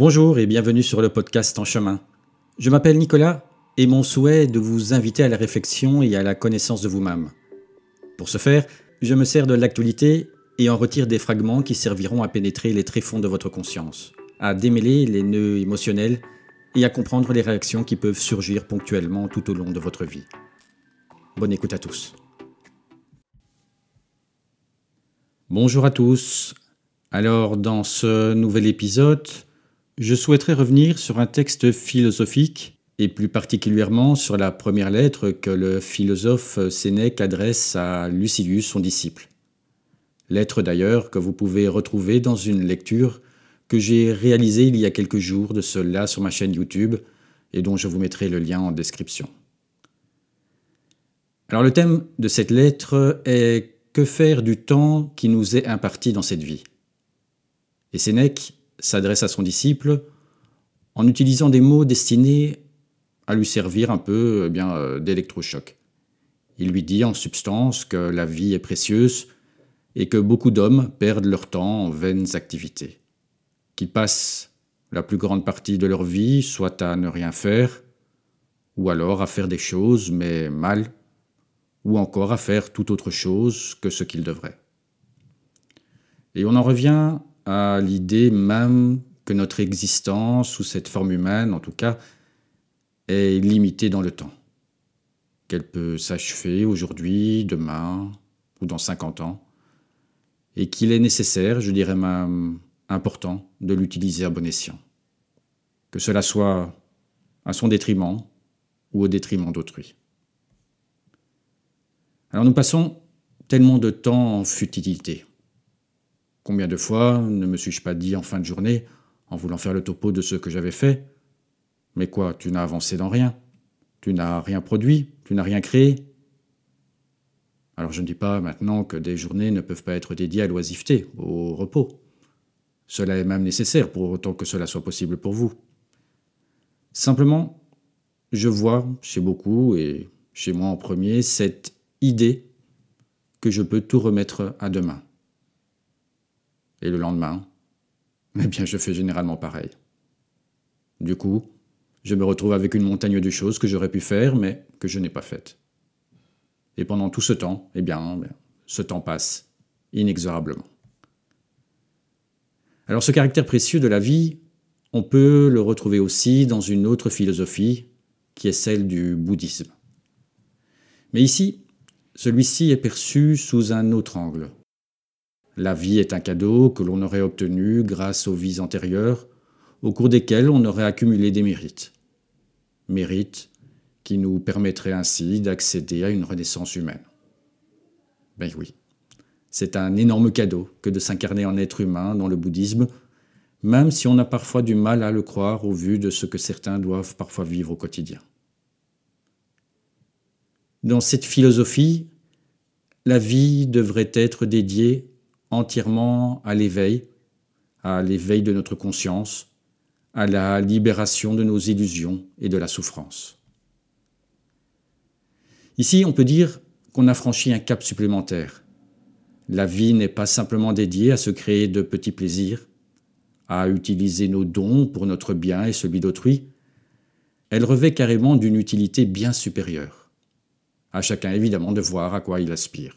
Bonjour et bienvenue sur le podcast En chemin. Je m'appelle Nicolas et mon souhait est de vous inviter à la réflexion et à la connaissance de vous-même. Pour ce faire, je me sers de l'actualité et en retire des fragments qui serviront à pénétrer les tréfonds de votre conscience, à démêler les nœuds émotionnels et à comprendre les réactions qui peuvent surgir ponctuellement tout au long de votre vie. Bonne écoute à tous. Bonjour à tous. Alors dans ce nouvel épisode, je souhaiterais revenir sur un texte philosophique, et plus particulièrement sur la première lettre que le philosophe Sénèque adresse à Lucilius, son disciple. Lettre d'ailleurs que vous pouvez retrouver dans une lecture que j'ai réalisée il y a quelques jours de cela sur ma chaîne YouTube et dont je vous mettrai le lien en description. Alors le thème de cette lettre est que faire du temps qui nous est imparti dans cette vie? Et Sénèque s'adresse à son disciple en utilisant des mots destinés à lui servir un peu eh bien euh, d'électrochoc. Il lui dit en substance que la vie est précieuse et que beaucoup d'hommes perdent leur temps en vaines activités, qu'ils passent la plus grande partie de leur vie soit à ne rien faire, ou alors à faire des choses mais mal, ou encore à faire tout autre chose que ce qu'ils devraient. Et on en revient à l'idée même que notre existence, sous cette forme humaine en tout cas, est limitée dans le temps. Qu'elle peut s'achever aujourd'hui, demain ou dans 50 ans. Et qu'il est nécessaire, je dirais même important, de l'utiliser à bon escient. Que cela soit à son détriment ou au détriment d'autrui. Alors nous passons tellement de temps en futilité. Combien de fois ne me suis-je pas dit en fin de journée, en voulant faire le topo de ce que j'avais fait Mais quoi, tu n'as avancé dans rien Tu n'as rien produit Tu n'as rien créé Alors je ne dis pas maintenant que des journées ne peuvent pas être dédiées à l'oisiveté, au repos. Cela est même nécessaire pour autant que cela soit possible pour vous. Simplement, je vois chez beaucoup, et chez moi en premier, cette idée que je peux tout remettre à demain. Et le lendemain, eh bien, je fais généralement pareil. Du coup, je me retrouve avec une montagne de choses que j'aurais pu faire, mais que je n'ai pas faites. Et pendant tout ce temps, eh bien, ce temps passe inexorablement. Alors ce caractère précieux de la vie, on peut le retrouver aussi dans une autre philosophie, qui est celle du bouddhisme. Mais ici, celui-ci est perçu sous un autre angle. La vie est un cadeau que l'on aurait obtenu grâce aux vies antérieures, au cours desquelles on aurait accumulé des mérites. Mérites qui nous permettraient ainsi d'accéder à une renaissance humaine. Ben oui, c'est un énorme cadeau que de s'incarner en être humain dans le bouddhisme, même si on a parfois du mal à le croire au vu de ce que certains doivent parfois vivre au quotidien. Dans cette philosophie, la vie devrait être dédiée entièrement à l'éveil, à l'éveil de notre conscience, à la libération de nos illusions et de la souffrance. Ici, on peut dire qu'on a franchi un cap supplémentaire. La vie n'est pas simplement dédiée à se créer de petits plaisirs, à utiliser nos dons pour notre bien et celui d'autrui. Elle revêt carrément d'une utilité bien supérieure. À chacun évidemment de voir à quoi il aspire.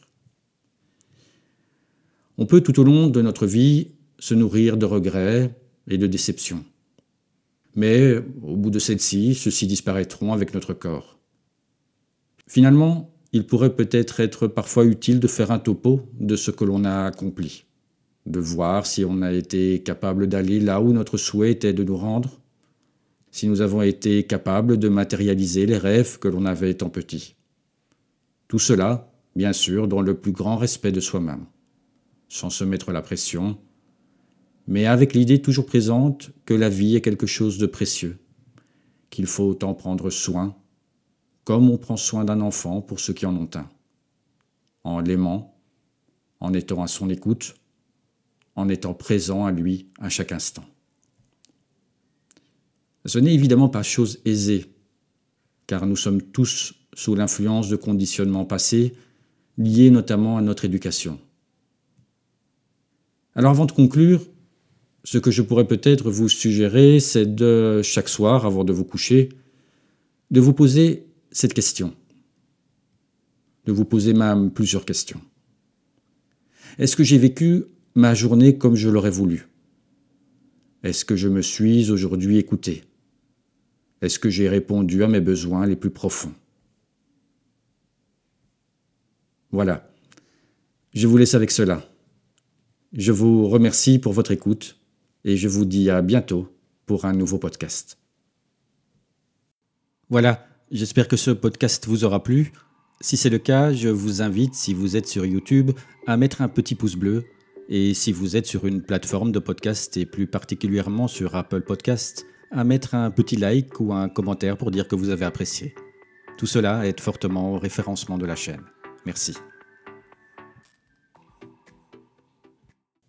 On peut tout au long de notre vie se nourrir de regrets et de déceptions. Mais au bout de celles-ci, ceux-ci disparaîtront avec notre corps. Finalement, il pourrait peut-être être parfois utile de faire un topo de ce que l'on a accompli, de voir si on a été capable d'aller là où notre souhait était de nous rendre, si nous avons été capables de matérialiser les rêves que l'on avait étant petit. Tout cela, bien sûr, dans le plus grand respect de soi-même sans se mettre la pression, mais avec l'idée toujours présente que la vie est quelque chose de précieux, qu'il faut en prendre soin, comme on prend soin d'un enfant pour ceux qui en ont un, en l'aimant, en étant à son écoute, en étant présent à lui à chaque instant. Ce n'est évidemment pas chose aisée, car nous sommes tous sous l'influence de conditionnements passés, liés notamment à notre éducation. Alors avant de conclure, ce que je pourrais peut-être vous suggérer, c'est de chaque soir, avant de vous coucher, de vous poser cette question. De vous poser même plusieurs questions. Est-ce que j'ai vécu ma journée comme je l'aurais voulu? Est-ce que je me suis aujourd'hui écouté? Est-ce que j'ai répondu à mes besoins les plus profonds? Voilà. Je vous laisse avec cela. Je vous remercie pour votre écoute et je vous dis à bientôt pour un nouveau podcast. Voilà, j'espère que ce podcast vous aura plu. Si c'est le cas, je vous invite, si vous êtes sur YouTube, à mettre un petit pouce bleu. Et si vous êtes sur une plateforme de podcast et plus particulièrement sur Apple Podcast, à mettre un petit like ou un commentaire pour dire que vous avez apprécié. Tout cela aide fortement au référencement de la chaîne. Merci.